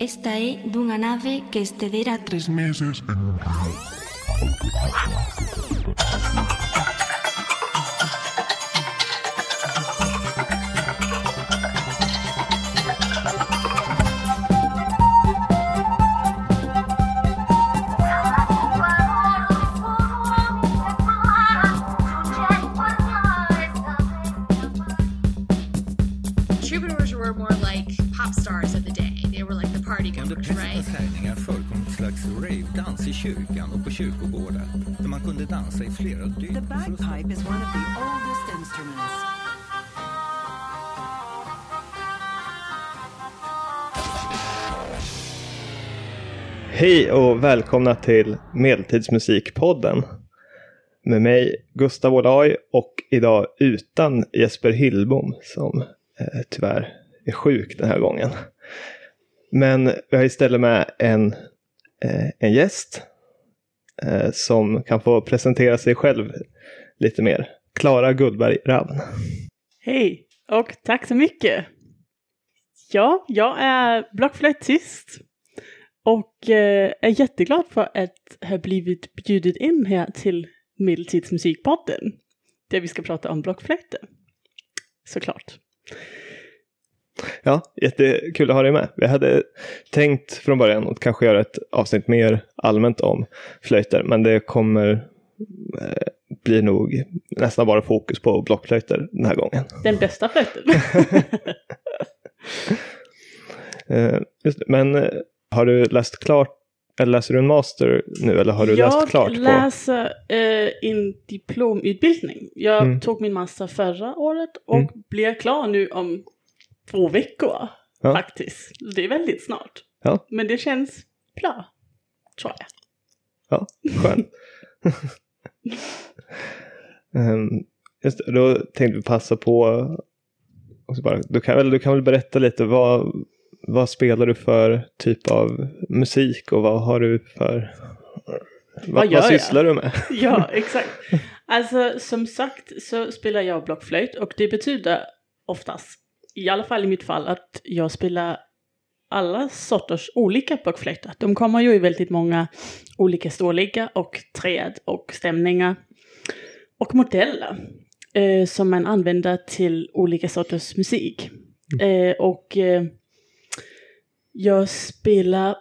Esta é dunha nave que estedera tres meses en un río. Hej och välkomna till Medeltidsmusikpodden. Med mig Gustav Olaj och idag utan Jesper Hillbom som eh, tyvärr är sjuk den här gången. Men vi har istället med en, eh, en gäst eh, som kan få presentera sig själv lite mer. Klara Gullberg Ravn. Hej och tack så mycket. Ja, jag är blockflöjtist och eh, är jätteglad för att ha blivit bjudit in här till Medeltidsmusikpodden där vi ska prata om blockflöjter. Såklart. Ja, jättekul att ha dig med. Vi hade tänkt från början att kanske göra ett avsnitt mer allmänt om flöjter, men det kommer eh, bli nog nästan bara fokus på blockflöjter den här gången. Den bästa flöjten. Eh. Men eh, har du läst klart, eller läser du en master nu, eller har du jag läst klart? på... läser eh, en diplomutbildning. Jag Mm. tog min master förra året och Mm. blir klar nu om två veckor. Ja. Faktiskt. Det är väldigt snart. Ja. Men det känns bra. Tror jag. Ja, skönt. Ehm, just det, då tänkte vi passa på bara, du, kan väl, du kan väl berätta lite vad, vad spelar du för typ av musik och vad har du för vad, vad jag? sysslar du med? Ja, exakt. Alltså som sagt så spelar jag blockflöjt och det betyder oftast, i alla fall i mitt fall, att jag spelar alla sorters olika blockflöjter. De kommer ju i väldigt många olika storlekar och träd och stämningar och modeller eh, som man använder till olika sorters musik. Eh, och eh, jag spelar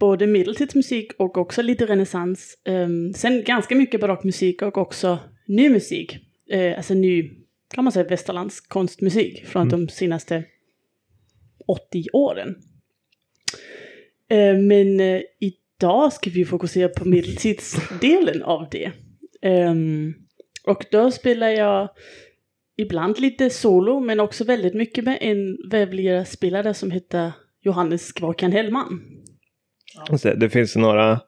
både medeltidsmusik och också lite renässans. Um, sen ganska mycket barockmusik och också ny musik. Eh, alltså ny, kan man säga, västerlands konstmusik från de senaste 80 åren. Eh, men eh, idag ska vi fokusera på medeltidsdelen av det. Ehm, och då spelar jag ibland lite solo men också väldigt mycket med en spelare som heter Johannes Kvarkan Hellman. Just det, finns några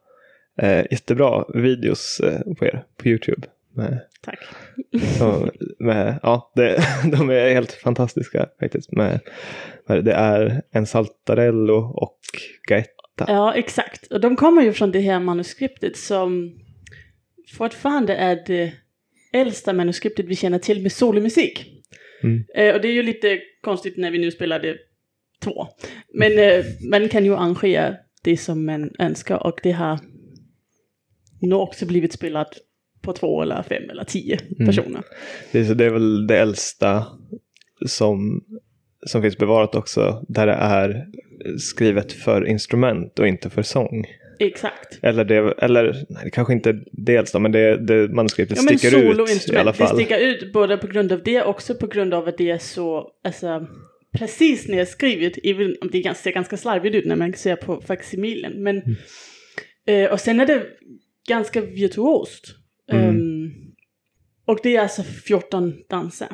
eh, jättebra videos eh, på er på YouTube. Med, Tack. så, med, ja, det, de är helt fantastiska faktiskt. Med, med, det är en saltarello och gaetta. Ja, exakt. Och de kommer ju från det här manuskriptet som fortfarande är det äldsta manuskriptet vi känner till med solomusik. Mm. Eh, och det är ju lite konstigt när vi nu spelar det två. Men eh, man kan ju arrangera det som man önskar och det har nog också blivit spelat på två eller fem eller tio personer. Det, är, det är väl det äldsta som, som finns bevarat också. Där det är skrivet för instrument och inte för sång. Exakt. Eller, det, eller nej, det kanske inte det äldsta, men det, det manuskriptet Ja sticker ut i alla soloinstrument, det fall. sticker ut både på grund av det och också på grund av att det är så, alltså precis nedskrivet, det är ganska, ser ganska slarvigt ut när man ser på facsimilen. Men, Mm. eh, och sen är det ganska virtuost. Mm. Ehm, och det är alltså 14 danser.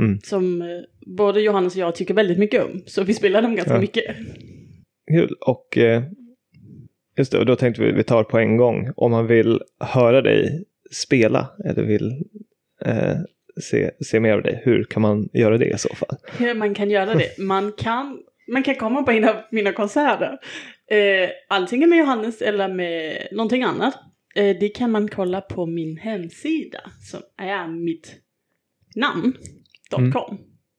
Mm. Som eh, både Johannes och jag tycker väldigt mycket om. Så vi spelar dem ganska Ja. mycket. Kul. Och eh, just det, och då tänkte vi vi tar på en gång. Om man vill höra dig spela eller vill eh, se, se mer av dig, hur kan man göra det i så fall? hur man kan göra det. Man kan, man kan komma på en av mina konserter. Eh, antingen med Johannes eller med någonting annat. Eh, det kan man kolla på min hemsida som är mitt namn.com.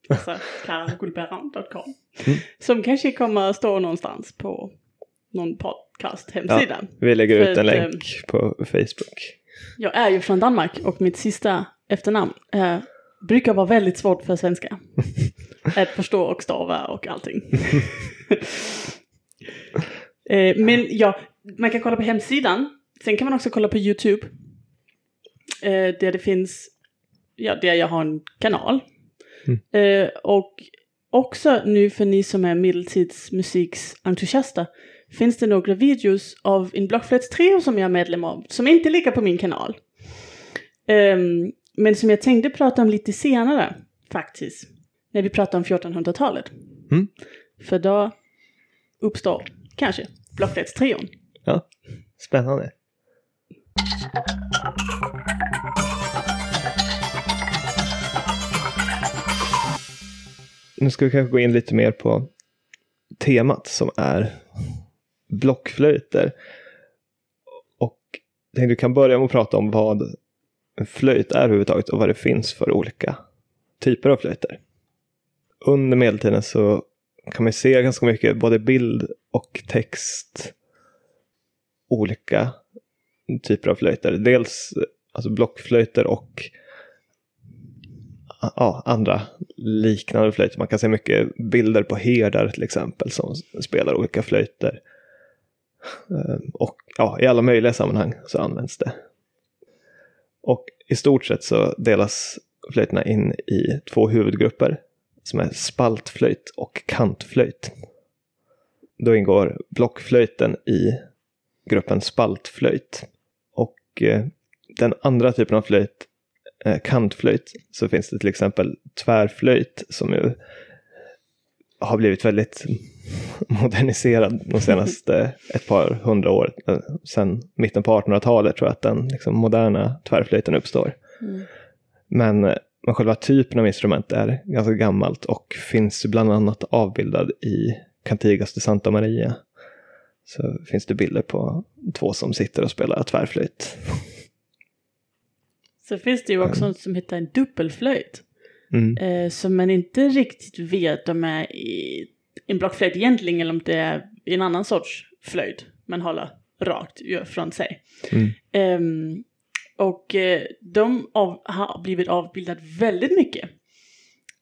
Alltså karagullbäran.com. Mm. Som kanske kommer att stå någonstans på någon podcast hemsida. Vi lägger ut en att, länk på Facebook. Jag är ju från Danmark och mitt sista efternamn eh, brukar vara väldigt svårt för svenska. Att förstå och stava och allting. eh, men ja, man kan kolla på hemsidan. Sen kan man också kolla på YouTube. Eh, där det finns, ja, där jag har en kanal. Eh, och också nu för ni som är medeltidsmusiksentusiaster finns det några videos av en blockflöjtstrio som jag är medlem av, som inte ligger på min kanal. Ehm, men som jag tänkte prata om lite senare, faktiskt. När vi pratar om 1400-talet. Mm. För då uppstår kanske blockflöjtstrion. Ja, spännande. Nu ska vi kanske gå in lite mer på temat som är blockflöjter. Och jag tänkte vi kan börja med att prata om vad en flöjt är överhuvudtaget och vad det finns för olika typer av flöjter. Under medeltiden så kan man se ganska mycket både bild och text olika typer av flöjter. Dels alltså blockflöjter och ja, andra liknande flöjter. Man kan se mycket bilder på herdar till exempel som spelar olika flöjter. Ehm, och ja, i alla möjliga sammanhang så används det. Och i stort sett så delas flöjterna in i två huvudgrupper som är spaltflöjt och kantflöjt. Då ingår blockflöjten i gruppen spaltflöjt. Och eh, den andra typen av flöjt, eh, kantflöjt, så finns det till exempel tvärflöjt som ju har blivit väldigt moderniserad de senaste ett par hundra år. Sen mitten på 1800-talet tror jag att den liksom, moderna tvärflöjten uppstår. Men, eh, men själva typen av instrument är ganska gammalt och finns bland annat avbildad i Cantigas de Santa Maria. Så finns det bilder på två som sitter och spelar tvärflöjt. Så finns det ju också något som heter en dubbelflöjt. Mm. Eh, som man inte riktigt vet om är i en blockflöjt egentligen eller om det är en annan sorts flöjt man håller rakt från sig. Mm. Ehm, och eh, de av, har blivit avbildat väldigt mycket.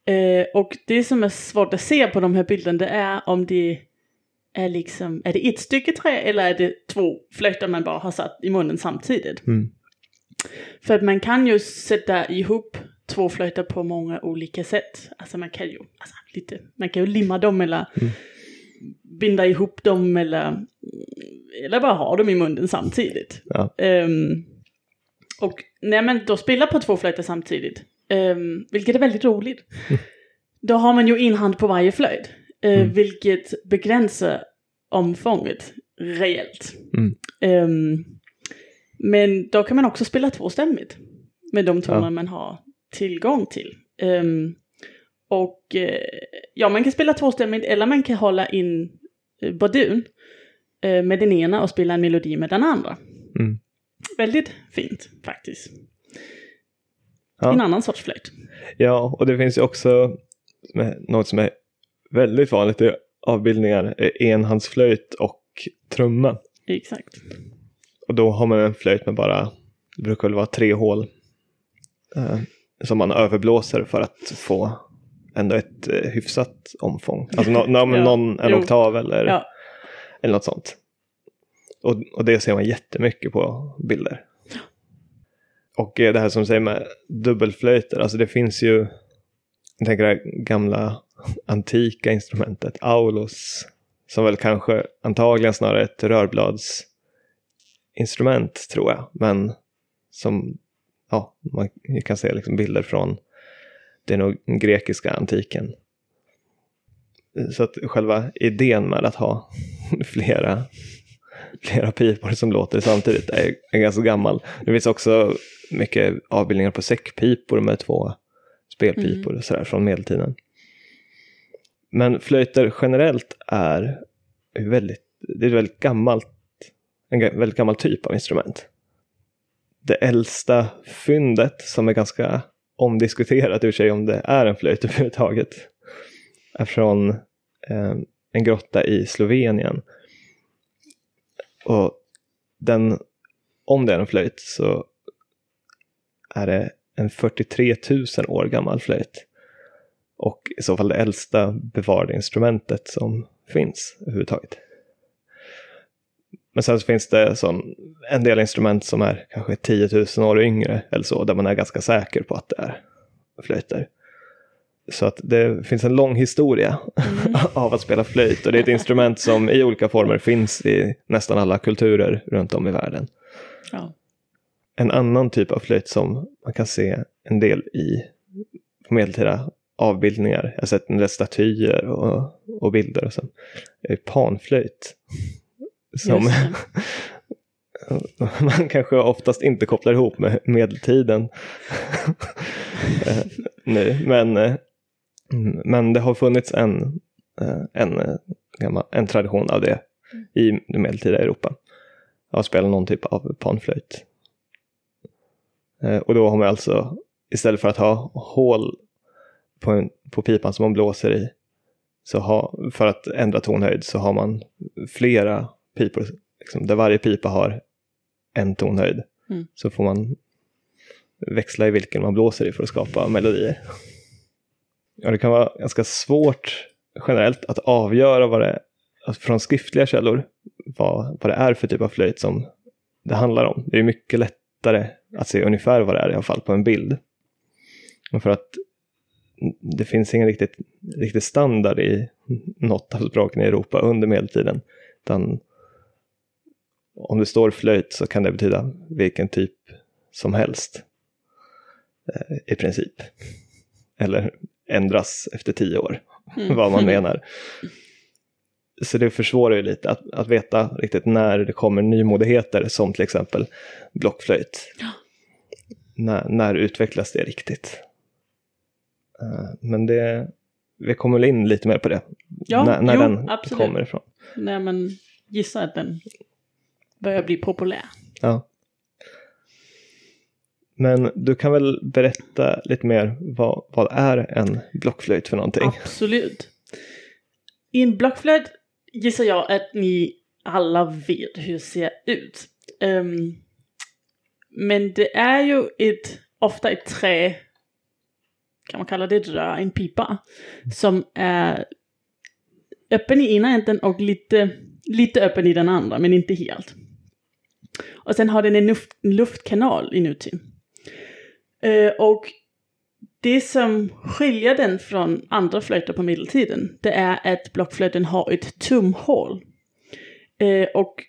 Eh, och det som är svårt att se på de här bilderna det är om det är liksom, är det ett stycke trä eller är det två flöjter man bara har satt i munnen samtidigt? Mm. För att man kan ju sätta ihop två flöjter på många olika sätt. Alltså man kan ju, alltså lite, man kan ju limma dem eller binda ihop dem eller, eller bara ha dem i munnen samtidigt. Ja. Ehm, och när man då spelar på två flöjter samtidigt, um, vilket är väldigt roligt, då har man ju en hand på varje flöjt, eh, Mm. vilket begränsar omfånget rejält. Mm. Ehm, men då kan man också spela tvåstämmigt med de toner Ja. man har tillgång till. Ehm, och eh, ja, man kan spela tvåstämmigt eller man kan hålla in eh, bardun eh, med den ena och spela en melodi med den andra. Mm. Väldigt fint faktiskt. Ja. En annan sorts flöjt. Ja, och det finns ju också något som är väldigt vanligt i avbildningar, är enhandsflöjt och trumma. Exakt. Och då har man en flöjt med bara, det brukar väl vara tre hål, eh, som man överblåser för att få ändå ett eh, hyfsat omfång. Alltså no, no, Ja, någon, en jo. oktav eller, Ja. eller något sånt. Och, och det ser man jättemycket på bilder. Och eh, det här som säger med dubbelflöjter, alltså det finns ju, jag tänker det här gamla antika instrumentet, aulos, som väl kanske antagligen snarare ett rörbladsinstrument tror jag, men som, ja, man kan se liksom bilder från den grekiska antiken. Så att själva idén med att ha flera, flera pipor som låter samtidigt är, är ganska gammal. Det finns också mycket avbildningar på säckpipor med två spelpipor och sådär från medeltiden. Men flöjter generellt är väldigt, det är väldigt gammalt, en väldigt gammal typ av instrument. Det äldsta fyndet som är ganska omdiskuterat ur sig om det är en flöjt överhuvudtaget. Är från eh, en grotta i Slovenien. Och den, om det är en flöjt så är det en 43 000 år gammal flöjt. Och i så fall det äldsta bevarade instrumentet som finns överhuvudtaget. Men sen så finns det som en del instrument som är kanske 10 000 år yngre eller så, där man är ganska säker på att det är flöjter. Så att det finns en lång historia av att spela flöjt och det är ett instrument som i olika former finns i nästan alla kulturer runt om i världen. Ja. En annan typ av flöjt som man kan se en del i medeltida avbildningar, jag har sett en del statyer och, och bilder och så, är panflöjt. Som man kanske oftast inte kopplar ihop med medeltiden Eh, nu, men, eh, mm, men det har funnits en, eh, en, en tradition av det i det medeltida Europa. Att spela någon typ av panflöjt. Och då har man alltså, istället för att ha hål på, en, på pipan som man blåser i, så ha, för att ändra tonhöjd så har man flera pipor, liksom, där varje pipa har en tonhöjd. Mm. Så får man växla i vilken man blåser i för att skapa melodier. Ja, det kan vara ganska svårt generellt att avgöra vad det alltså från skriftliga källor vad, vad det är för typ av flöjt som det handlar om. Det är mycket lättare att se ungefär vad det är i alla fall på en bild. Och för att det finns ingen riktigt, riktigt standard i något av språken i Europa under medeltiden. Utan om det står flöjt så kan det betyda vilken typ som helst. eh, I princip. Eller ändras efter tio år, vad man menar. Så det försvårar ju lite att, att veta riktigt när det kommer nymodigheter som till exempel blockflöjt. När, när utvecklas det riktigt? Eh, Men det, vi kommer in lite mer på det. Ja, när när jo, den absolut. kommer ifrån. När man gissar att den börjar bli populär. Ja. Men du kan väl berätta lite mer vad, vad är en blockflöjt för någonting? Absolut. I en blockflöjt gissar jag att ni alla vet hur det ser ut. Ehm, men det är ju ett, ofta ett trä, kan man kalla det ett rör, en pipa, som är öppen i ena änden och lite, lite öppen i den andra, men inte helt. Och sen har den en luft, luftkanal inuti. Eh, och det som skiljer den från andra flöjter på medeltiden, det är att blockflöjten har ett tumhål. Eh, och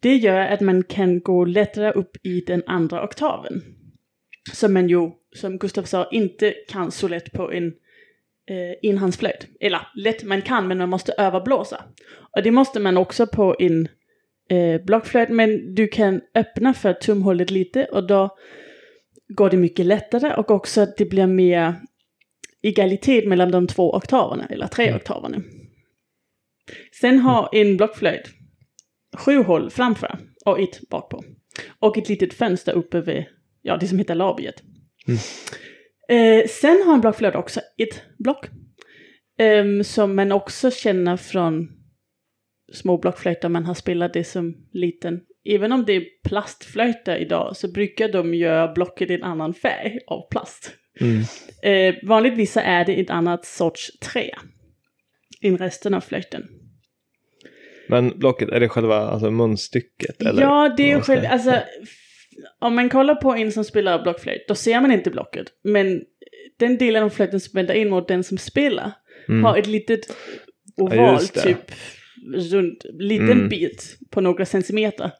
det gör att man kan gå lättare upp i den andra oktaven. Som man ju, som Gustav sa, inte kan så lätt på en eh, inhandsflöjt. Eller lätt man kan, men man måste överblåsa. Och det måste man också på en eh, blockflöjt, men du kan öppna för tumhålet lite och då går det mycket lättare och också att det blir mer egalitet mellan de två oktaverna, eller tre oktaverna. Sen har en blockflöjt sju hål framför och ett bakpå. Och ett litet fönster uppe vid, ja det som heter labiet. Eh, sen har en blockflöjt också ett block. ehm, som man också känner från små blockflöjter man har spelat det som liten. Även om det är plastflöjter idag så brukar de göra blocket i en annan färg av plast. Mm. Eh, vanligtvis är det ett annat sorts trä än resten av flöjten. Men blocket, är det själva alltså, munstycket? Eller? ja, det är ju vad ska själv, jag- alltså, om man kollar på en som spelar blockflöjt, då ser man inte blocket. Men den delen av flöjten som vänder in mot den som spelar Mm. har ett litet Ja, oval, det. typ runt, liten Mm. bit på några centimeter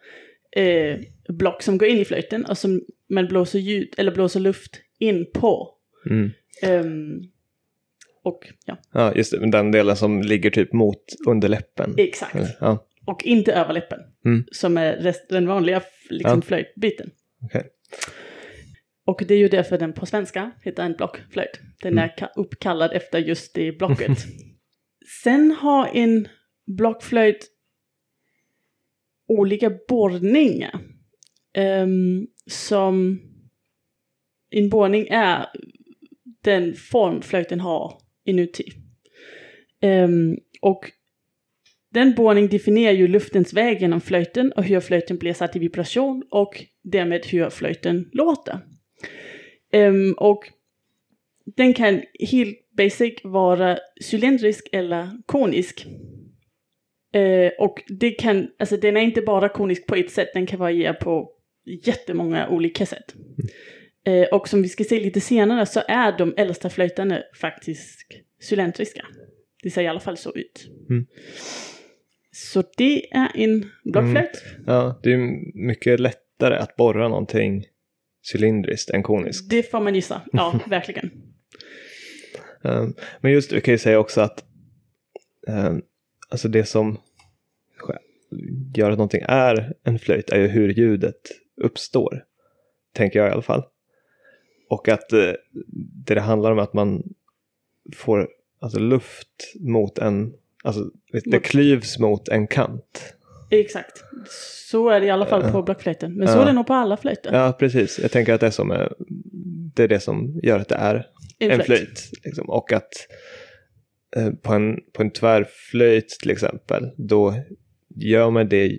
eh, block som går in i flöjten och som man blåser ljud, eller blåser luft in på. Mm. Ehm, och ja, Ja, just det, den delen som ligger typ mot underläppen. exakt. Ja, Och inte över läppen. Mm. Som är rest, den vanliga liksom, Ja. flöjtbiten. okej. Och det är ju därför den på svenska heter en blockflöjt. Den Mm. är ka- uppkallad efter just det blocket. Sen har en blockflöjt olika borrningar. Um, som en borrning är den form flöjten har inuti. Um, och den borrning definierar ju luftens väg genom flöjten och hur flöjten blir satt i vibration och därmed hur flöjten låter. Um, och den kan helt basic vara cylindrisk eller konisk. Eh, och det kan, alltså den är inte bara konisk på ett sätt, den kan variera på jättemånga olika sätt. Eh, och som vi ska se lite senare så är de äldsta flöjtarna faktiskt cylindriska. Det ser i alla fall så ut. Mm. Så det är en blockflöjt. Ja, det är mycket lättare att borra någonting cylindriskt än koniskt. Det får man gissa. Ja, verkligen. Um, men just vi kan ju säga också att um, alltså det som gör att någonting är en flöjt är ju hur ljudet uppstår. Tänker jag i alla fall. Och att uh, det, det handlar om att man får alltså, luft mot en, alltså det klyvs mot en kant. Exakt. Så är det i alla fall på blockflöjten. Men så Ja. är det nog på alla flöjter. Ja, precis. Jag tänker att det, som är, det är det som gör att det är en flöjt. Liksom. Och att eh, på, en, på en tvärflöjt till exempel, då gör man det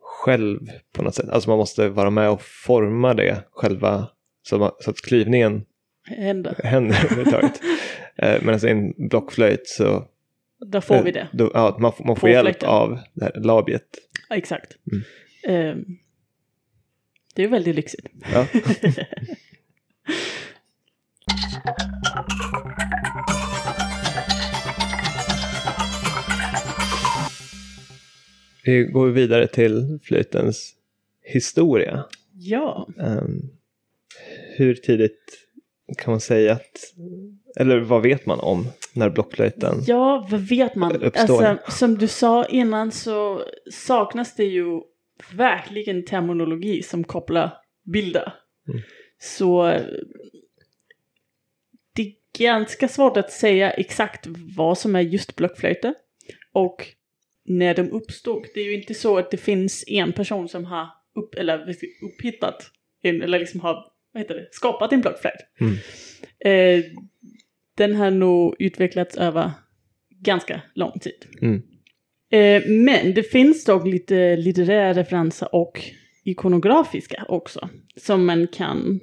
själv på något sätt. Alltså man måste vara med och forma det själva så, man, så att klyvningen Händer. händer överhuvudtaget. eh, Medan i en blockflöjt så Där får vi det. Då, ja, man, får- man får hjälp av det här labiet. Ja, exakt. Mm. Ehm, det är väldigt lyxigt. Ja. Vi går vidare till flöjtens historia. Ja, Ehm, hur tidigt kan man säga att, eller vad vet man om när blockflöjten? ja vad vet man? Uppstår. Alltså, som du sa innan så saknas det ju verkligen terminologi som kopplar bilder. Mm. Så det är ganska svårt att säga exakt vad som är just blockflöjter. Och när de uppstod. Det är ju inte så att det finns en person som har upp, eller upphittat en, eller liksom har, vad heter det, skapat en blockflöjt. Mm. Eh, den har nog utvecklats över ganska lång tid. Mm. Eh, men det finns dock lite litterära referenser och ikonografiska också. Som man kan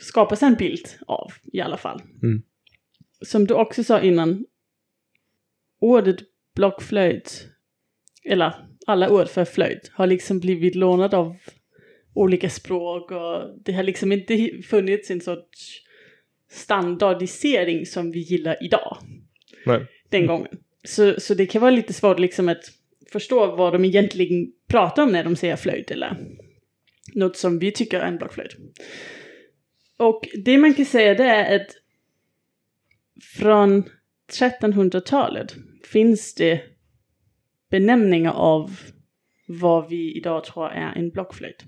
skapa sig en bild av i alla fall. Mm. Som du också sa innan. Ordet blockflöjt, eller alla ord för flöjt, har liksom blivit lånat av olika språk och det har liksom inte funnits en sorts standardisering som vi gillar idag Nej. den gången. Så, så det kan vara lite svårt liksom att förstå vad de egentligen pratar om när de säger flöjt eller något som vi tycker är en blockflöjt. Och det man kan säga det är att från 1300-talet finns det benämningar av vad vi idag tror är en blockflöjt.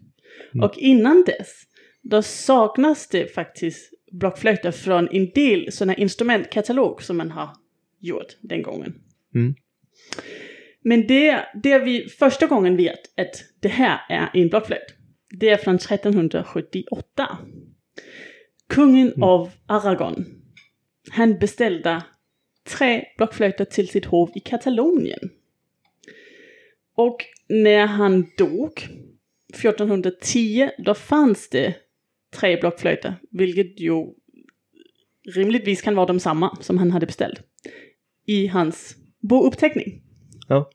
Och innan dess, då saknas det faktiskt blockflöjter från en del sådana instrumentkatalog som man har gjort den gången. Mm. Men det, det vi första gången vet att det här är en blockflöjt, det är från 1378. Kungen av Aragon, han beställde tre blockflöjter till sitt hov i Katalonien. Och när han dog, 1410, då fanns det tre blockflöjter, vilket ju rimligtvis kan vara de samma som han hade beställt i hans bouppteckning. Ja.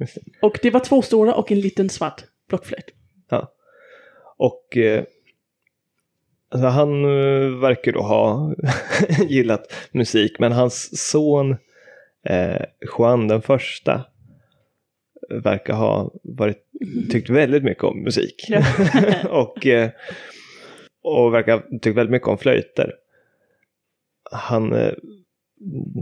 Just det. Och det var två stora och en liten svart blockflöjt. Ja. Och eh, alltså han eh, verkar då ha gillat musik, men hans son eh, Juan den första verkar ha varit, tyckt väldigt mycket om musik. Och, eh, och verkar ha tyckt väldigt mycket om flöjter. Han eh,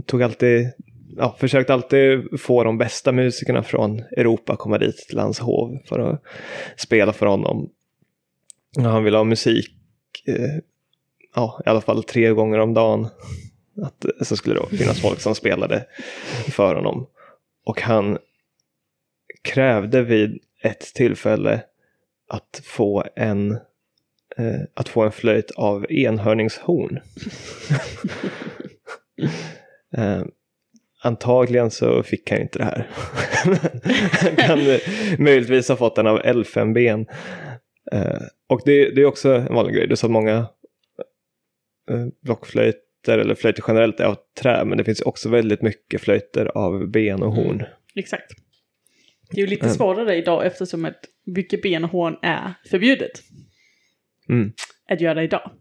tog alltid, ja, försökte alltid få de bästa musikerna från Europa att komma dit till hans hov för att spela för honom. Han ville ha musik, eh, ja, i alla fall tre gånger om dagen. Att, så skulle det finnas folk som spelade för honom. Och han krävde vid ett tillfälle att få en eh, att få en flöjt av enhörningshorn. eh, antagligen så fick han inte det här. han kan möjligtvis ha fått den av elfenben. Eh, och det, det är också en vanlig grej. Du sa att många eh, blockflöjter eller flöjter generellt är av trä. Men det finns också väldigt mycket flöjter av ben och horn. Exakt. Det är ju lite Mm. svårare idag eftersom att mycket ben och horn är förbjudet Mm. att göra idag.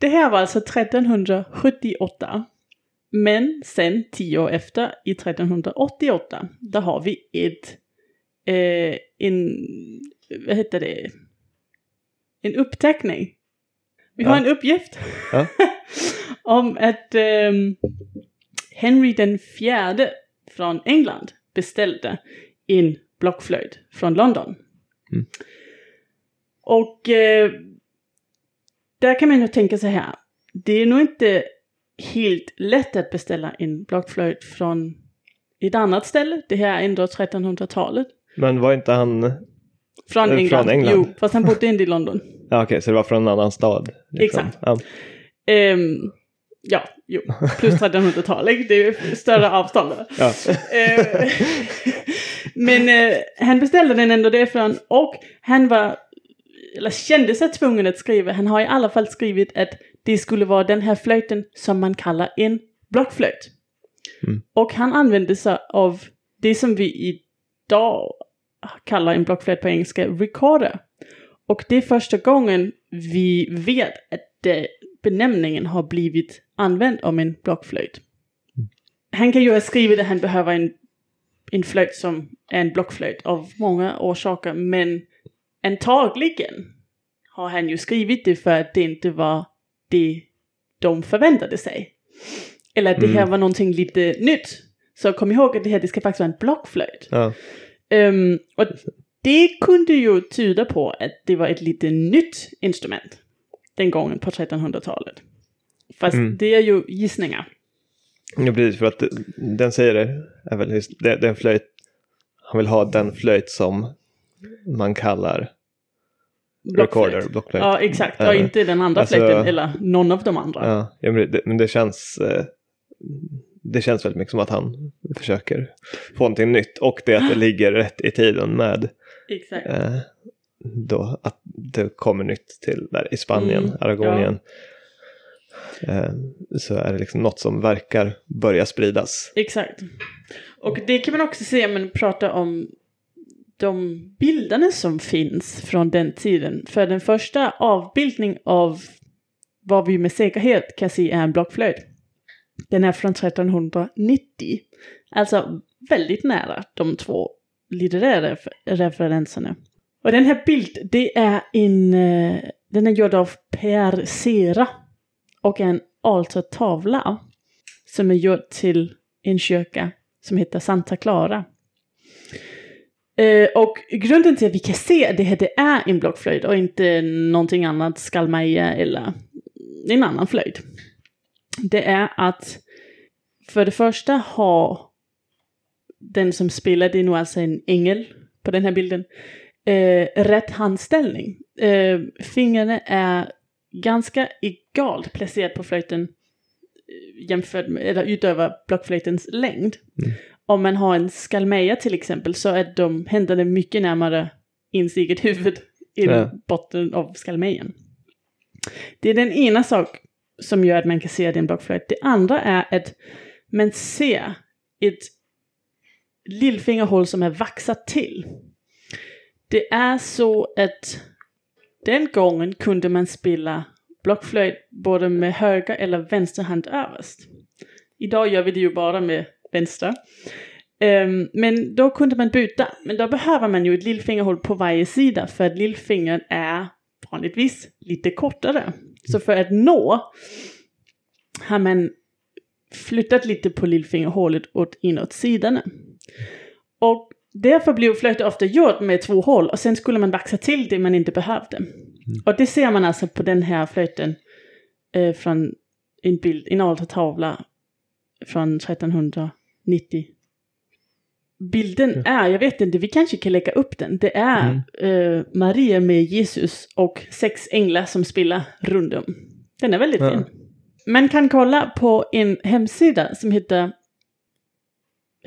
Det här var alltså 1378. Men sen tio år efter, i 1388, där har vi ett, eh, en, vad heter det, en uppteckning. Vi har Ja. en uppgift Ja. om att ehm, Henry den fjärde från England beställde en blockflöjt från London. Mm. Och eh, där kan man ju tänka så här. Det är nog inte helt lätt att beställa en blockflöjt från ett annat ställe. Det här är ändå 1300-talet. Men var inte han... Från Eh, England. från England? Jo, fast han bodde inte i London. Ja, okej, så det var från en annan stad? liksom. Exakt. Ja. Ehm, ja, jo. Plus 1300-talet. Det är ju större avstånd där. Ja. Eh, Men eh, han beställde den ändå därifrån och han var, eller kände sig tvungen att skriva, han har i alla fall skrivit att det skulle vara den här flöjten som man kallar en blockflöjt. Mm. Och han använde sig av det som vi idag kallar en blockflöjt på engelska, recorder. Och det är första gången vi vet att benämningen har blivit använd om en blockflöjt. Han kan ju ha skrivit att han behöver en, en flöjt som är en blockflöjt av många orsaker, men antagligen har han ju skrivit det för att det inte var det de förväntade sig. Eller att det här Mm. var någonting lite nytt. Så kom ihåg att det här det ska faktiskt vara en blockflöjt. Ja. Ehm, och det kunde ju tyda på att det var ett lite nytt instrument den gången på 1300-talet. Fast Mm. det är ju gissningar. Ja, precis, för att den säger det, är väl just, den flöjt, han vill ha den flöjt som man kallar Blockflöjt. recorder, blockflöjt. Ja, exakt. Och Ja. inte den andra Alltså- flöjten eller någon av de andra. Ja, ja, men, det, men det känns eh, det känns väldigt mycket som att han försöker få någonting nytt och det att det ligger rätt i tiden med Exakt. eh, då att det kommer nytt till där i Spanien, Mm, Aragonien. Eh, så är det liksom något som verkar börja spridas. Exakt. Och det kan man också se om man pratar om de bilderna som finns från den tiden. För den första avbildning av vad vi med säkerhet kan se är en blockflöjt. Den är från 1390. Alltså väldigt nära de två litterära referenserna. Och den här bilden det är en, eh, den är gjord av Per Sera och är en altartavla som är gjord till en kyrka som heter Santa Clara. Eh, och grunden till att vi kan se att det här det är en blockflöjt och inte någonting annat, skalmeja eller en annan flöjt. Det är att för det första har den som spelar, det är nog alltså en ängel på den här bilden, eh, rätt handställning. Eh, fingrarna är ganska egalt placerat på flöjten eh, jämfört med, eller utöver blockflöjtens längd. Mm. Om man har en skalmeja till exempel så är de händerna mycket närmare sitt eget huvud i Ja. botten av skalmejan. Det är den ena sak som gör att man kan se att det är en blockflöjt. Det andra är att man ser ett lillfingerhål som är vaxat till. Det är så att den gången kunde man spela blockflöjt både med höger eller vänster hand överst. Idag gör vi det ju bara med vänster. Um, men då kunde man byta. Men då behöver man ju ett lillfingerhål på varje sida för att lillfingret är vanligtvis lite kortare. Så för att nå har man flyttat lite på lillfingerhålet åt inåt sidorna. Och därför blev flöjten ofta gjord med två hål och sen skulle man vaxa till det man inte behövde. Och det ser man alltså på den här flöjten eh, från en bild, en altartavla från 1390. Bilden är, jag vet inte, vi kanske kan lägga upp den. Det är eh, Maria med Jesus och sex änglar som spelar runt om. Den är väldigt Ja. fin. Man kan kolla på en hemsida som heter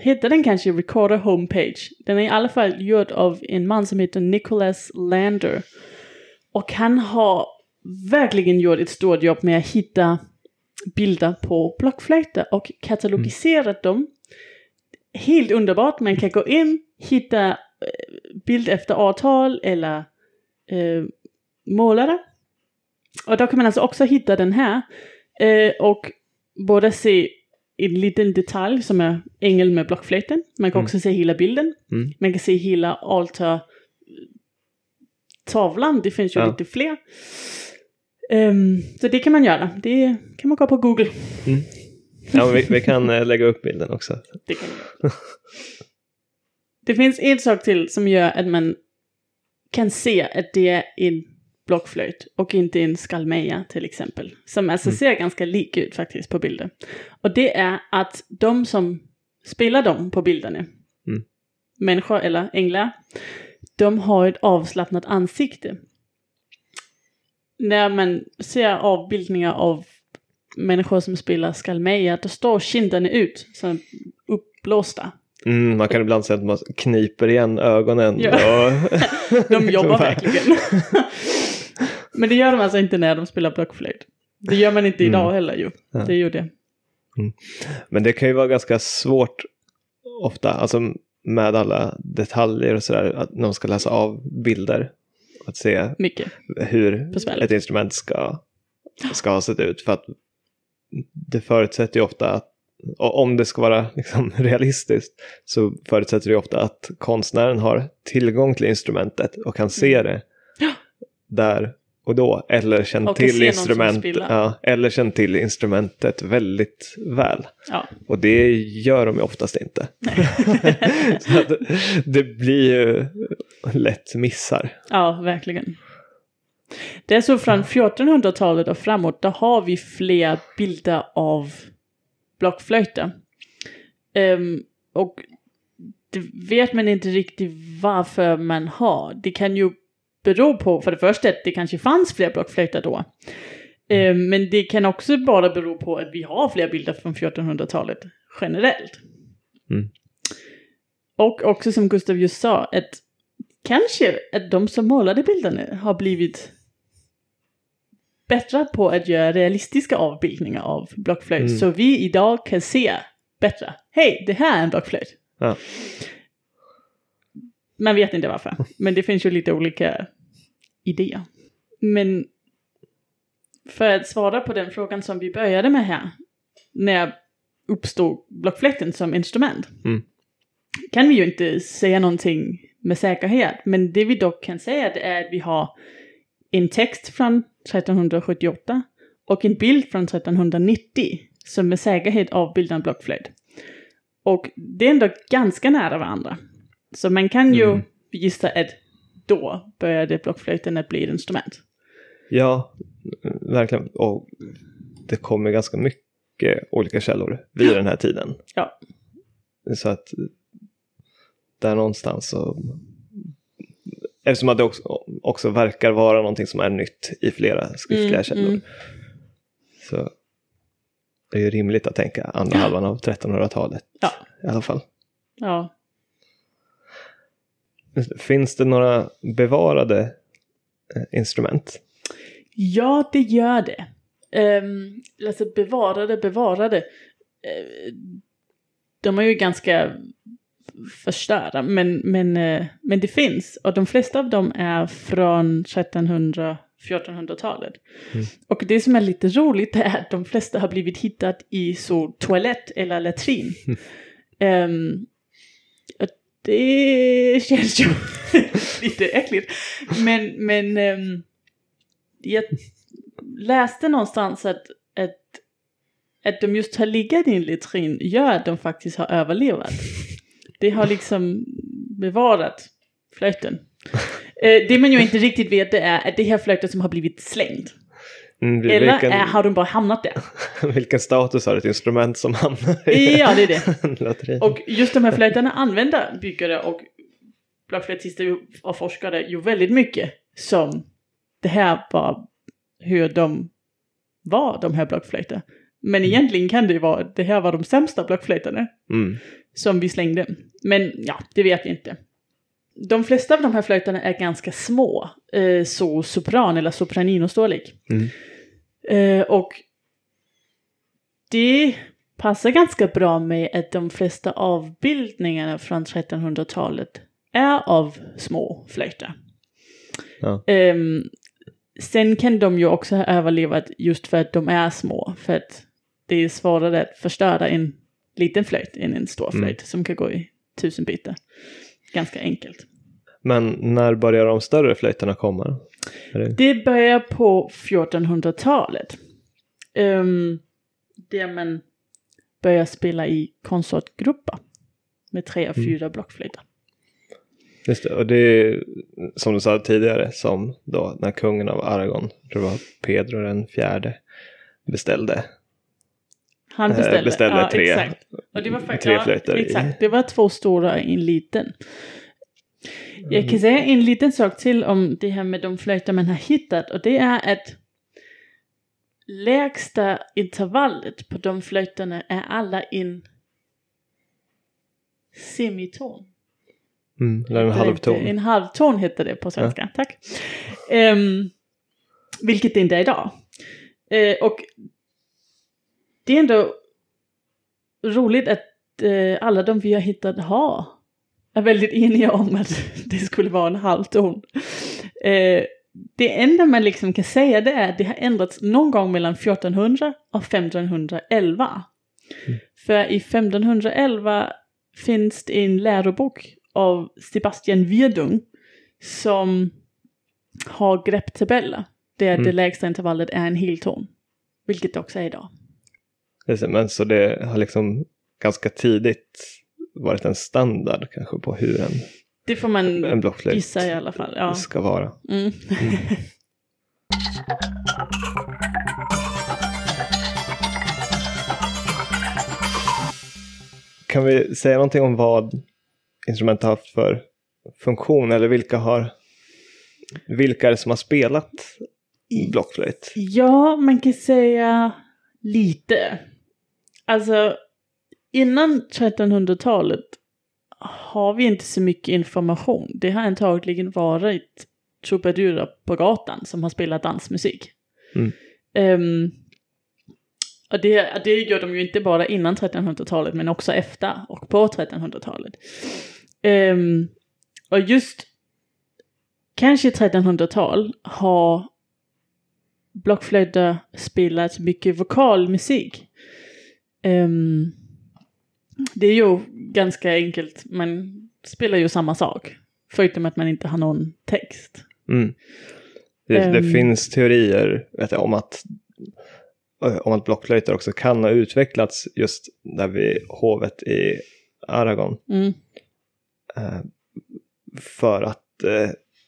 Heter den kanske Recorder Homepage? Den är i alla fall gjord av en man som heter Nicholas Lander. Och han har verkligen gjort ett stort jobb med att hitta bilder på blockflöjter och katalogiserat dem. Helt underbart, man kan gå in, hitta eh, bild efter avtal eller eh, målare. Och då kan man alltså också hitta den här eh, och både se en liten detalj som är ängel med blockflöjten. Man kan Mm. också se hela bilden. Mm. Man kan se hela altar tavlan, det finns ju Ja. lite fler. Ehm, så det kan man göra. Det kan man gå på Google. Ja, vi, vi kan eh, lägga upp bilden också. Det, kan göra. det finns en sak till som gör att man kan se att det är en blockflöjt och inte en skalmeja till exempel. Som alltså ser ganska lik ut faktiskt på bilden. Och det är att de som spelar dem på bilderna, Mm. människor eller änglar, de har ett avslappnat ansikte. När man ser avbildningar av människor som spelar skalmeja, då står kinderna ut som uppblåsta. Mm, man kan ibland säga att man kniper igen ögonen. Ja. Och De jobbar verkligen. Men det gör de alltså inte när de spelar blockflöjt. Det gör man inte idag Mm. heller ju. Ja. Det är ju det. Men det kan ju vara ganska svårt ofta, alltså med alla detaljer och sådär, att man ska läsa av bilder. Att se Mycket. hur Besvärligt. ett instrument ska, ska ha sett ut. För att det förutsätter ju ofta att, om det ska vara liksom realistiskt, så förutsätter det ofta att konstnären har tillgång till instrumentet och kan se Mm. det där och då. Eller känner till, instrument, ja, eller till instrumentet väldigt väl. Ja. Och det gör de ju oftast inte. så det blir ju lätt missar. ja, verkligen. Det är så från 1400-talet och framåt, då har vi fler bilder av blockflöjter. Ehm, och det vet man inte riktigt varför man har. Det kan ju bero på, för det första, att det kanske fanns fler blockflöjter då. Ehm, men det kan också bara bero på att vi har fler bilder från 1400-talet generellt. Mm. Och också som Gustav just sa, att kanske att de som målade bilderna har blivit bättre på att göra realistiska avbildningar av blockflöjt. Mm. Så vi idag kan se bättre. Hej, det här är en blockflöjt. Ja. Man vet inte varför, men det finns ju lite olika idéer. Men för att svara på den frågan som vi började med här, när uppstod blockflöjten som instrument? Mm. Kan vi ju inte säga någonting med säkerhet, men det vi dock kan säga det är att vi har en text från 1378 och en bild från 1390 som med säkerhet avbildar en blockflöjt. Och det är ändå ganska nära varandra. Så man kan ju Mm. gissa att då började blockflöjten att bli ett instrument. Ja, verkligen. Och det kommer ganska mycket olika källor vid den här tiden. Ja. Så att där någonstans så... Eftersom att det också, också verkar vara någonting som är nytt i flera skriftliga Mm, källor. mm. Så det är ju rimligt att tänka andra halvan av 1300-talet Ja. i alla fall. Ja. Finns det några bevarade eh, instrument? Ja, det gör det. Um, alltså bevarade, bevarade. Eh, de är ju ganska förstörda, men, men, eh, men det finns. Och de flesta av dem är från 1300 1400-talet. Mm. Och det som är lite roligt är att de flesta har blivit hittat i så toalett eller latrin. Och det känns ju lite äckligt. Men, men ehm, jag läste någonstans att, att, att de just har legat i en latrin gör att de faktiskt har överlevat. Det har liksom bevarat flöjten. Eh, det man ju inte riktigt vet det är att det här flöjten som har blivit slängt. Mm, Eller vilken, är, har de bara hamnat där? vilken status har ett instrument som hamnar i Ja, det är det. Och just de här flöjterna använder byggare och blockflöjtister och forskare ju väldigt mycket som det här var hur de var, de här blockflöjterna. Men egentligen kan det ju vara att det här var de sämsta blockflöjterna Mm. Som vi slängde. Men ja, det vet vi inte. De flesta av de här flöjterna är ganska små, eh, så sopran eller sopraninostålek. Mm. Eh, och det passar ganska bra med att de flesta avbildningarna från 1300-talet är av små flöjter. Ja. Ehm, sen kan de ju också ha överlevat just för att de är små, för att det är svårare att förstöra en liten flöjt än en stor Mm. flöjt som kan gå i tusen bitar. Ganska enkelt. Men när börjar de större flöjterna komma? Det... Det börjar på 1400-talet. Um, där man börjar spela i konsertgrupper. Med tre och fyra blockflöjter. Just det, och det är som du sa tidigare som då när kungen av Aragon, jag tror det var Pedro den fjärde, beställde. Han Eh, beställde, beställde ja, tre- exakt. Och det var faktiskt, tre ja, flöjter i- exakt. Det var två stora och en liten. Jag kan säga en liten sak till om det här med de flöjter man har hittat och det är att lägsta intervallet på de flöjterna är alla in semiton. Mm, eller en halvton. En halvton heter det på svenska, tack. Ehm, vilket det inte är idag. Eh, och det är ändå roligt att eh, alla de vi har hittat har är väldigt eniga om att det skulle vara en halvton. Eh, det enda man liksom kan säga det är att det har ändrats någon gång mellan 1400 och 1511. För i 1511 finns det en lärobok av Sebastian Wirdung som har grepptabeller. Där Mm. det lägsta intervallet är en helton. Vilket det också är idag. Men så det har liksom ganska tidigt varit en standard kanske på hur en, Det får man en gissa i alla fall. Ja. ska vara. Mm. Kan vi säga någonting om vad instrumentet har haft för funktion eller vilka har vilka är det som har spelat blockflöjt? Ja, man kan säga lite. Alltså, innan 1300-talet har vi inte så mycket information. Det har antagligen varit trubadurer på gatan som har spelat dansmusik. Mm. Ehm, och det, det gör de ju inte bara innan 1300-talet men också efter och på 1300-talet. Ehm, och just kanske 1300-tal har blockflöjter spelat mycket vokalmusik. Ehm, det är ju ganska enkelt, man spelar ju samma sak. Förutom att man inte har någon text. Mm. Det, det Ehm. finns teorier vet jag, om att om att blockflöjter också kan ha utvecklats just där vid hovet i Aragon Mm. eh, för att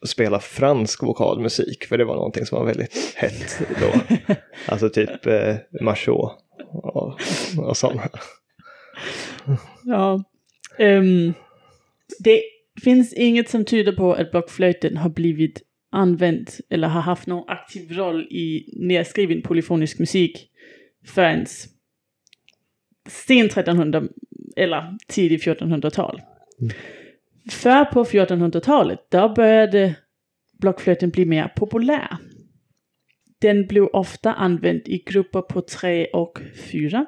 spela fransk vokalmusik för det var någonting som var väldigt hett då. alltså typ eh, Marceau och, och sådana. Ja. Ehm, det finns inget som tyder på att blockflöjten har blivit använt eller har haft någon aktiv roll i nedskriven polyfonisk musik förrän sen 1300 eller tidigt 1400-tal. För på 1400-talet, då började blockflöjten bli mer populär. Den blev ofta använd i grupper på tre och fyra.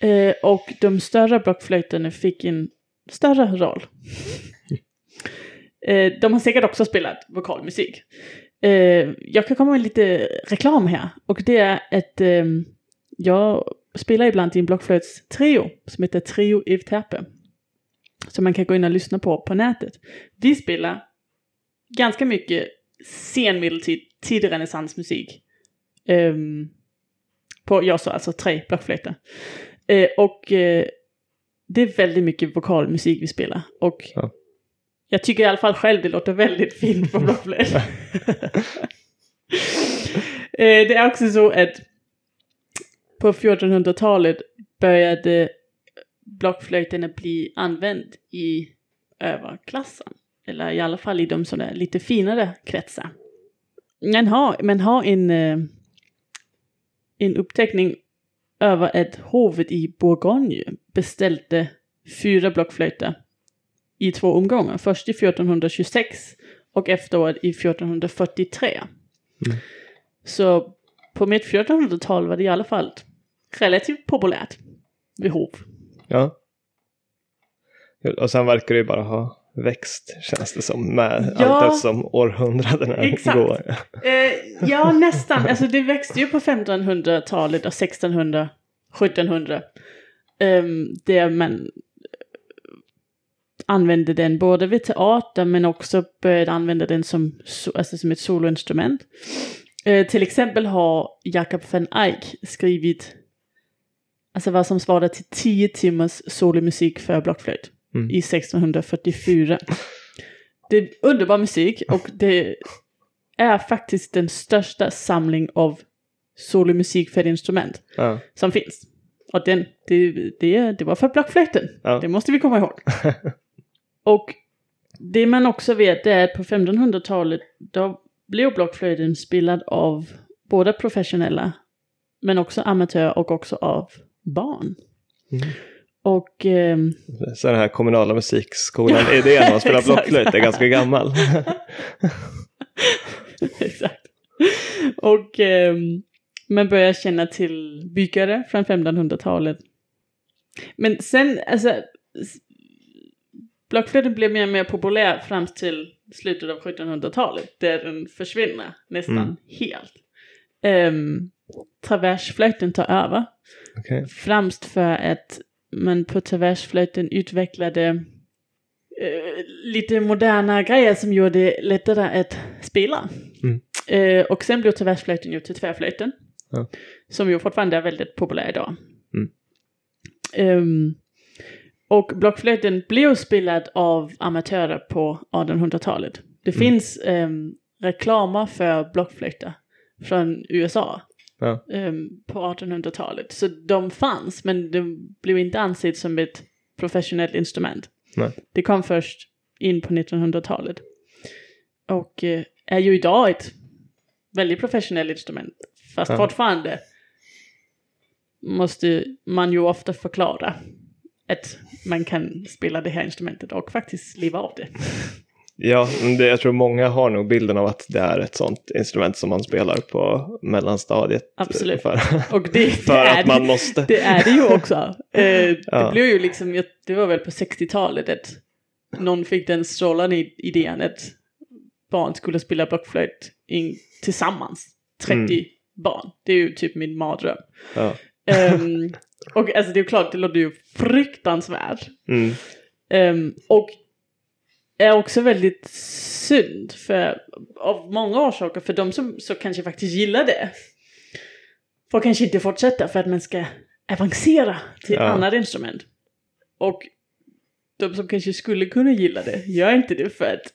Eh, och de större blockflöjterna fick en större roll. Eh, de har säkert också spelat vokalmusik. Eh, jag kan komma med lite reklam här. Och det är att eh, jag spelar ibland i en blockflöjtstrio som heter Trio Evterpe. Som man kan gå in och lyssna på på nätet. Vi spelar ganska mycket senmedeltid, tidig renässansmusik. Ehm, på, jag sa alltså tre blockflöjter. Eh, och eh, det är väldigt mycket vokalmusik vi spelar. Och Ja. jag tycker i alla fall själv det låter väldigt fint på blockflöjt. Eh, det är också så att på 1400-talet började blockflöjten att bli använd i överklassen. Eller i alla fall i de sådär lite finare kretsar. Man har, man har en, eh, en uppteckning över att hovet i Bourgogne beställde fyra blockflöjter i två omgångar. Först i 1426 och efteråt i 1443. Så på mitt 1400-tal var det i alla fall relativt populärt vid hov. Ja. Och sen verkar det ju bara ha växt känns det som med Ja. allt eftersom århundradena Exakt. går. Eh, ja, nästan. Alltså det växte ju på 1500-talet och 1600, 1700. Um, där man eh, använde den både vid teater men också började använda den som, so- alltså som ett soloinstrument. Eh, till exempel har Jakob van Eyck skrivit alltså vad som svarar till 10 timmars solomusik för blockflöjt Mm. i 1644. Det är underbar musik och det är faktiskt den största samling av solomusik för ett instrument Ja. som finns. Och den, det, det, det var för blockflöjten. Ja. Det måste vi komma ihåg. och det man också vet är att på 1500-talet då blev blockflöjten spelad av både professionella men också amatörer och också av barn. Mm. Och ehm, Så den här kommunala musikskolan, idén om att spela blockflöjt är ganska gammal. Exakt. Och ehm, man börjar känna till byggare från 1500-talet. Men sen, alltså, blockflöjten blev mer och mer populär fram till slutet av 1700-talet, där den försvinner nästan Mm. helt. Um, traversflöjten tar över, Okej. främst för att man på traversflöjten utvecklade eh, lite moderna grejer som gjorde det lättare att spela. Mm. Eh, och sen blev traversflöjten gjort till tvärflöjten. Ja. Som ju fortfarande är väldigt populär idag. Mm. Ehm, och blockflöjten blev spelad av amatörer på 1800-talet. Det Mm. finns um, reklamer för blockflöjter från USA Ja. ehm, på 1800-talet. Så de fanns, men de blev inte ansett som ett professionellt instrument. Nej. Det kom först in på 1900-talet. Och eh, är ju idag ett väldigt professionellt instrument. Fast Ja. fortfarande måste man ju ofta förklara att man kan spela det här instrumentet och faktiskt leva av det. Ja, det, jag tror många har nog bilden av att det är ett sånt instrument som man spelar på mellanstadiet. Absolut. För, Och det, för det att man måste. Det är det ju också. Eh, Ja. Det blev ju liksom, det var väl på 60-talet att någon fick den strålande i- idén att barn skulle spela blockflöjt in, tillsammans. 30 Mm. barn. Det är ju typ min mardröm. Ja. Ehm, och alltså det är klart, det låter ju fruktansvärt. Mm. Ehm, och är också väldigt synd för, av många orsaker för de som så kanske faktiskt gillar det. Får kanske inte fortsätta för att man ska avancera till ett Ja. annat instrument. Och de som kanske skulle kunna gilla det gör inte det för att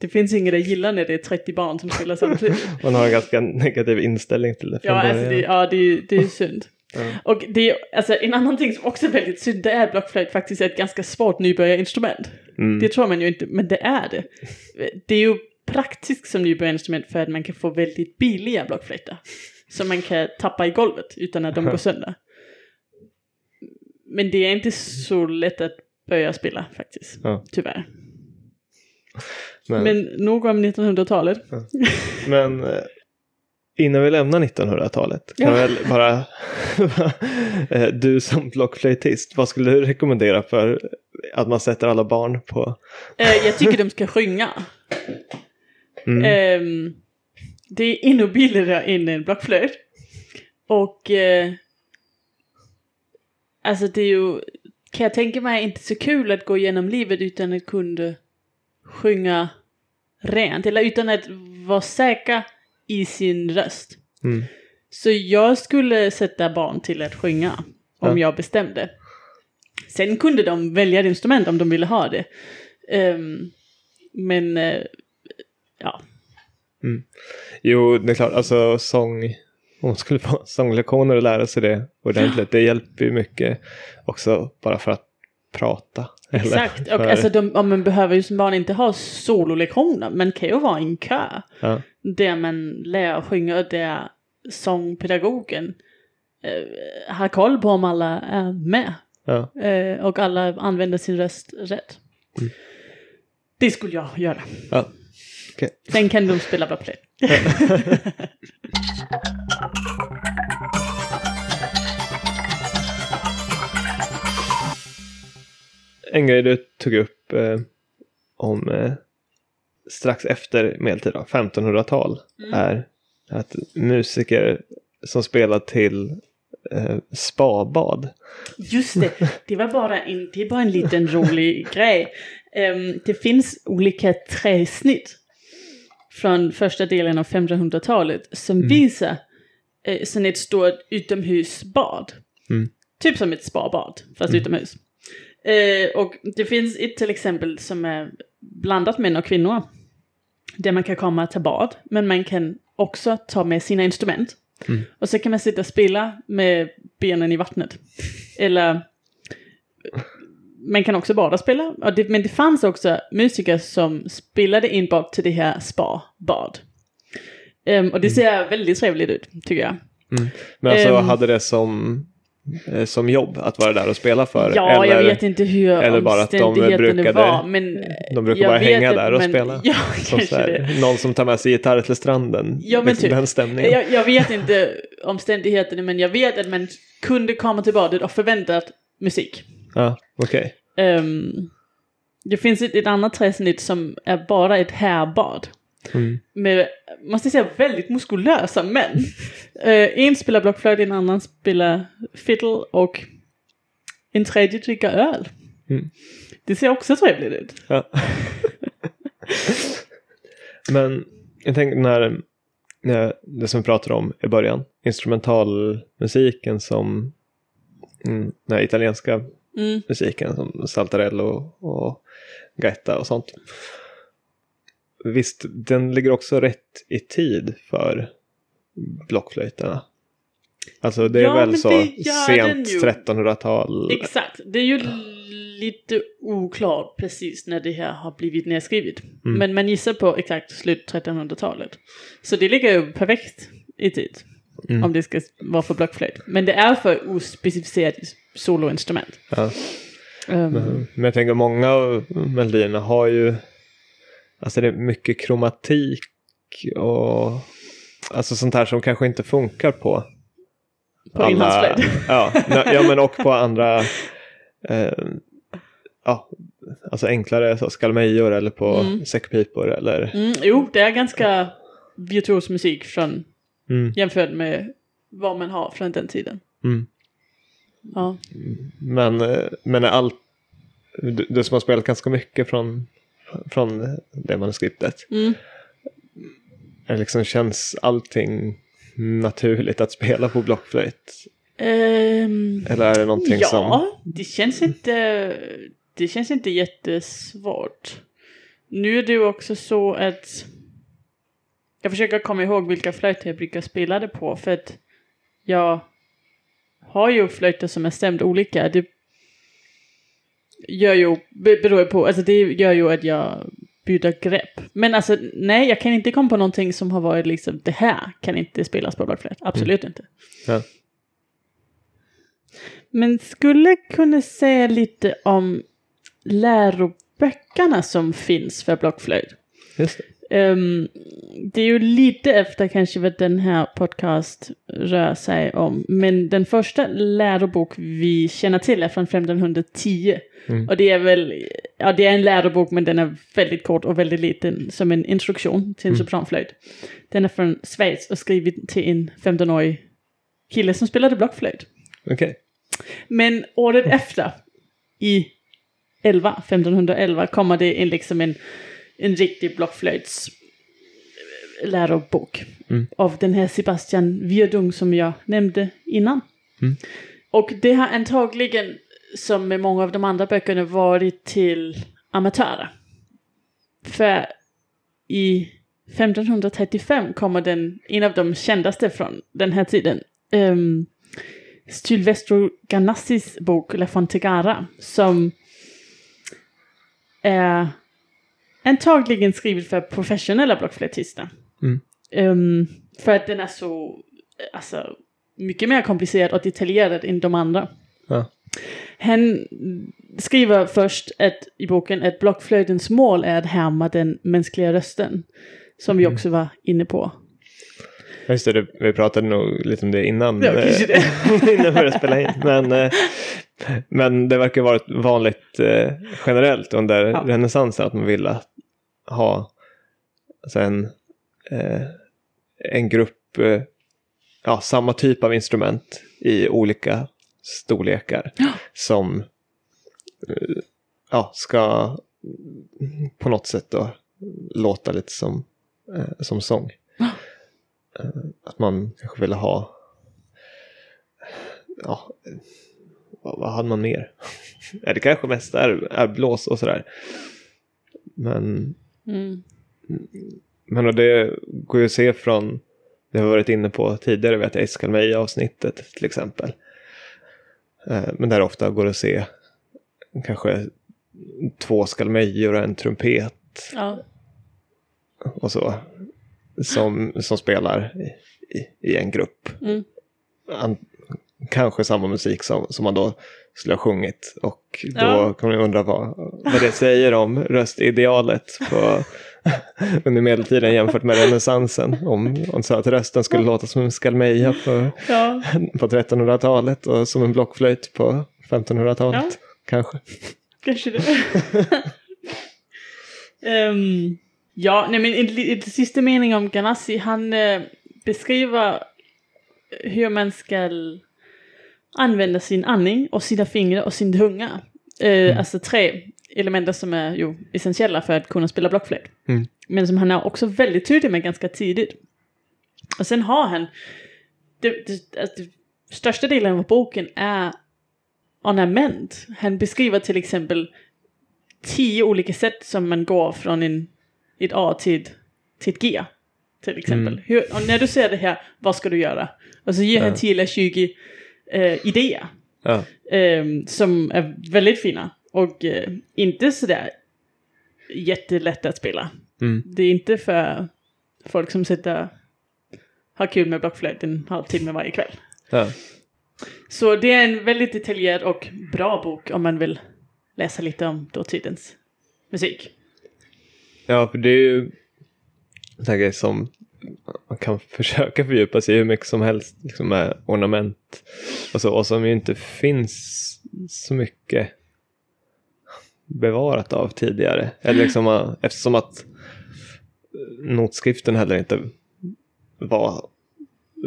det finns inget att gilla när det är 30 barn som spelar samtidigt. Man har en ganska negativ inställning till det Ja, alltså det, ja det, det är synd. Ja. Och det är, alltså en annan ting som också är väldigt synd, det är blockflöjt faktiskt är ett ganska svårt nybörjarinstrument. Mm. Det tror man ju inte, men det är det. Det är ju praktiskt som nybörjarinstrument för att man kan få väldigt billiga blockflöjter. Som man kan tappa i golvet utan att de går sönder. Men det är inte så lätt att börja spela faktiskt, Ja. tyvärr. Men, Men nog om 1900-talet. men eh, innan vi lämnar 1900-talet, kan Ja. väl bara eh, du som blockflöjtist, vad skulle du rekommendera för att man sätter alla barn på? Eh, jag tycker de ska sjunga. Mm. Ehm, det är ännu billigare än en blockflöjt. Och eh, alltså det är ju, kan jag tänka mig, inte så kul att gå igenom livet utan att kunna sjunga rent. Eller utan att vara säker i sin röst. Mm. Så jag skulle sätta barn till att sjunga om Ja. jag bestämde. Sen kunde de välja ett instrument om de ville ha det. Ehm, men eh, ja, Jo, det är klart, alltså sång, om man skulle få sånglektioner och lära sig det ordentligt, det hjälper ju mycket också bara för att prata. eller Exakt, och för- alltså de, ja, man behöver ju som barn inte ha sololektioner, men kan ju vara i en kör. ja. Där man lär att sjunga och där sångpedagogen eh, har koll på om alla är med. Ja. Eh, och alla använder sin röst rätt. Det skulle jag göra. Ja. Okej. Sen kan de spela blockflöjt. En grej du tog upp eh, om eh, strax efter medeltid, då, 1500-tal, är att musiker som spelar till eh, spabad. Just det, det var bara en, det är bara en liten rolig grej. Ehm, det finns olika träsnitt från första delen av 1500-talet som visar eh, sen ett stort utomhusbad. Mm. Typ som ett spabad, fast utomhus. Eh, och det finns ett till exempel som är blandat män och kvinnor. Där man kan komma och ta bad, men man kan också ta med sina instrument. Och så kan man sitta och spela med benen i vattnet. Eller man kan också bara spela. Och det, men det fanns också musiker som spelade enbart till det här spa-bad. Ehm, och det ser väldigt trevligt ut, tycker jag. Men alltså Ehm. hade det som, som jobb att vara där och spela för? Ja, eller, jag vet inte hur eller bara att de brukade- var. Men De brukar bara hänga att där och man- spela. Ja, som här. Någon som tar med sig gitarr till stranden. Ja, men liksom typ. Den stämningen. Jag, jag vet inte omständigheterna, men jag vet att man kunde komma till badet och förväntat musik. Ja, okej. Ehm, det finns ett, ett annat träsnitt som är bara ett härbad. Mm. Med, måste jag säga, väldigt muskulösa män. Eh, en spelar blockflöjt, en annan spelar fiddle och en tredje dricker öl. Mm. Det ser också trevligt ut. Ja. Men jag tänker när, när det som vi pratade om i början, instrumentalmusiken som mm, den här italienska Mm. musiken som Saltarello och Gaetta och sånt. Visst, den ligger också rätt i tid för blockflöjterna. Alltså det är Ja, väl så det sent ju. 1300-tal. Exakt, det är ju lite oklart precis när det här har blivit nedskrivet. Mm. Men man gissar på exakt slut 1300-talet. Så det ligger ju perfekt i tid. Mm. Om det ska vara för blockflöjt. Men det är för ospecificerat soloinstrument. Ja. Um, Men men jag tänker många av melodierna har ju, alltså det är mycket kromatik och alltså sånt här som kanske inte funkar på På inlandsflöjt. Ja, ja, men och på andra, eh, ja, alltså enklare så skalmejor eller på Mm. säckpipor eller, Mm, jo, det är ganska virtuos musik från, mm, jämfört med vad man har från den tiden. mm. Ja. men, eh, men är allt, du, du som har spelat ganska mycket från, från det manuskriptet, Mm. är liksom känns allting naturligt att spela på blockflöjt? Ehm, Eller är det någonting ja, som... det känns inte, det känns inte jättesvårt. Nu är det ju också så att jag försöker komma ihåg vilka flöjter jag brukar spela det på för att jag har ju flöjter som är stämd olika. Det gör ju, be- beror på, alltså det gör ju att jag byter grepp. Men alltså nej, jag kan inte komma på någonting som har varit liksom det här kan inte spelas på blockflöjt. Absolut inte. Ja. Men skulle kunna säga lite om läroböckerna som finns för blockflöjt. Just det. Ehm, det är ju lite efter kanske vad den här podcast rör sig om. Men den första lärobok vi känner till är från 1510. Mm. Och det är väl, ja det är en lärobok men den är väldigt kort och väldigt liten som en instruktion till en sopranflöjt. Den är från Schweiz och skriven till en 15-årig kille som spelade blockflöjt. Okej. Men året efter, i 11, 1511, kommer det en, liksom en, en riktig blockflöjts eh, lärobok. Mm. Av den här Sebastian Virdung som jag nämnde innan. Mm. Och det har antagligen, som med många av de andra böckerna, varit till amatörer. För i 1535 kommer den, en av de kändaste från den här tiden. Um, Sylvestro Ganassis bok La Fontegara som är antagligen skriven för professionella blockflöjtister. Mm. Ehm, för att den är så, alltså, mycket mer komplicerad och detaljerad än de andra. Ja. Han skriver först att, i boken att blockflöjtens mål är att härma den mänskliga rösten. Som vi Mm. också var inne på. Just det, det, vi pratade nog lite om det innan. Ja, kanske eh, innan vi började spela in. Men, eh, men det verkar vara vanligt eh, generellt under Ja. renässansen att man ville ha alltså en, eh, en grupp, eh, ja, samma typ av instrument i olika storlekar som eh, ja, ska på något sätt då låta lite som, eh, som sång. Eh, att man kanske ville ha ja, vad, vad hade man mer? ja, det kanske mest är, är blås och sådär. Men, Mm. men det går ju att se från det har varit inne på tidigare, vet jag, i Skalmeja-avsnittet till exempel. Eh, Men där ofta går det att se kanske två skalmejor och en trumpet Ja. och så. Som, som spelar i, i, i en grupp. Mm. An, kanske samma musik som, som man då skulle ha sjungit. Och då Ja. kan man undra vad, vad det säger om röstidealet på, under medeltiden jämfört med renässansen. Om man sa att rösten skulle låta som en skalmeja på, Ja. på 1300-talet och som en blockflöjt på 1500-talet. Ja. Kanske. Kanske det. Ehm, ja, nej men en sista mening om Ganassi. Han eh, beskriver hur man ska använda sin andning och sina fingrar och sin tunga. Eh, Alltså tre element som är ju essentiella för att kunna spela blockflöjt. Mm. Men som han är också väldigt tydlig med ganska tidigt. Och sen har han, det, det, alltså, det största delen av boken är ornament. Han beskriver till exempel tio olika sätt som man går från en, ett A till, ett- till ett G. Till exempel. Mm. Hur, och när du ser det här, vad ska du göra? Och så ger Ja. han 10 eller 20 eh, idéer. Ja. Ehm, som är väldigt fina. Och eh, inte sådär jättelätta att spela. Mm. Det är inte för folk som sitter har kul med blockflöjt en halvtimme varje kväll. Ja. Så det är en väldigt detaljerad och bra bok om man vill läsa lite om dåtidens musik. Ja, för det är ju grej som man kan försöka fördjupa sig hur mycket som helst liksom med ornament och så, och som ju inte finns så mycket bevarat av tidigare. Eller liksom, eh, eftersom att notskriften heller inte var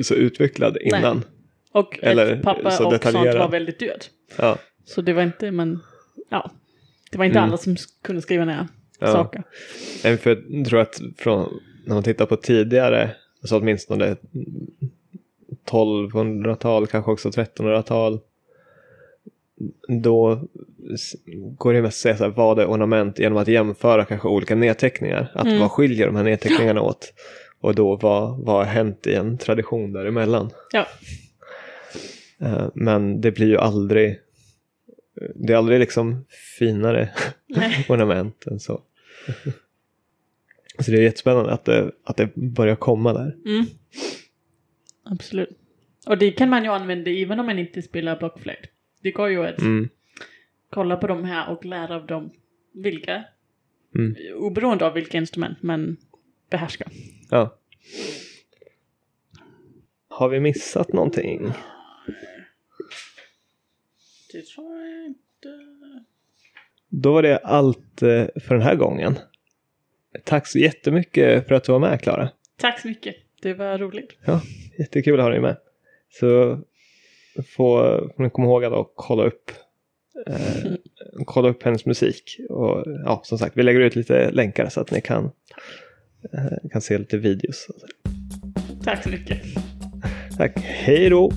så utvecklad innan. Och Eller ett papper så och sånt var väldigt dyrt. Ja, Så det var inte, men ja. Det var inte Mm. alla som kunde skriva ner Ja. saker. Nej, jag tror att från, när man tittar på tidigare, alltså åtminstone 1200-tal, kanske också 1300-tal, då går det mest att säga så här, vad är ornament genom att jämföra kanske olika nedteckningar. Att Mm. vad skiljer de här nedteckningarna åt? Och då vad, vad har hänt i en tradition däremellan? Ja. Eh, Men det blir ju aldrig, det är aldrig liksom finare ornament än så. Så det är jättespännande att det, att det börjar komma där. Mm. Absolut. Och det kan man ju använda även om man inte spelar blockflöjt. Det går ju att Mm. kolla på de här och lära av dem vilka, Mm. oberoende av vilka instrument man behärskar. Ja. Har vi missat någonting? Det tror jag inte. Då var det allt eh, för den här gången. Tack så jättemycket för att du var med Klara. Tack så mycket. Det var roligt. Ja, jättekul att ha dig med. Så får, får ni komma ihåg att kolla upp, eh, kolla upp hennes musik. Och ja, som sagt, vi lägger ut lite länkar så att ni kan, eh, kan se lite videos. Tack så mycket. Tack, hej då!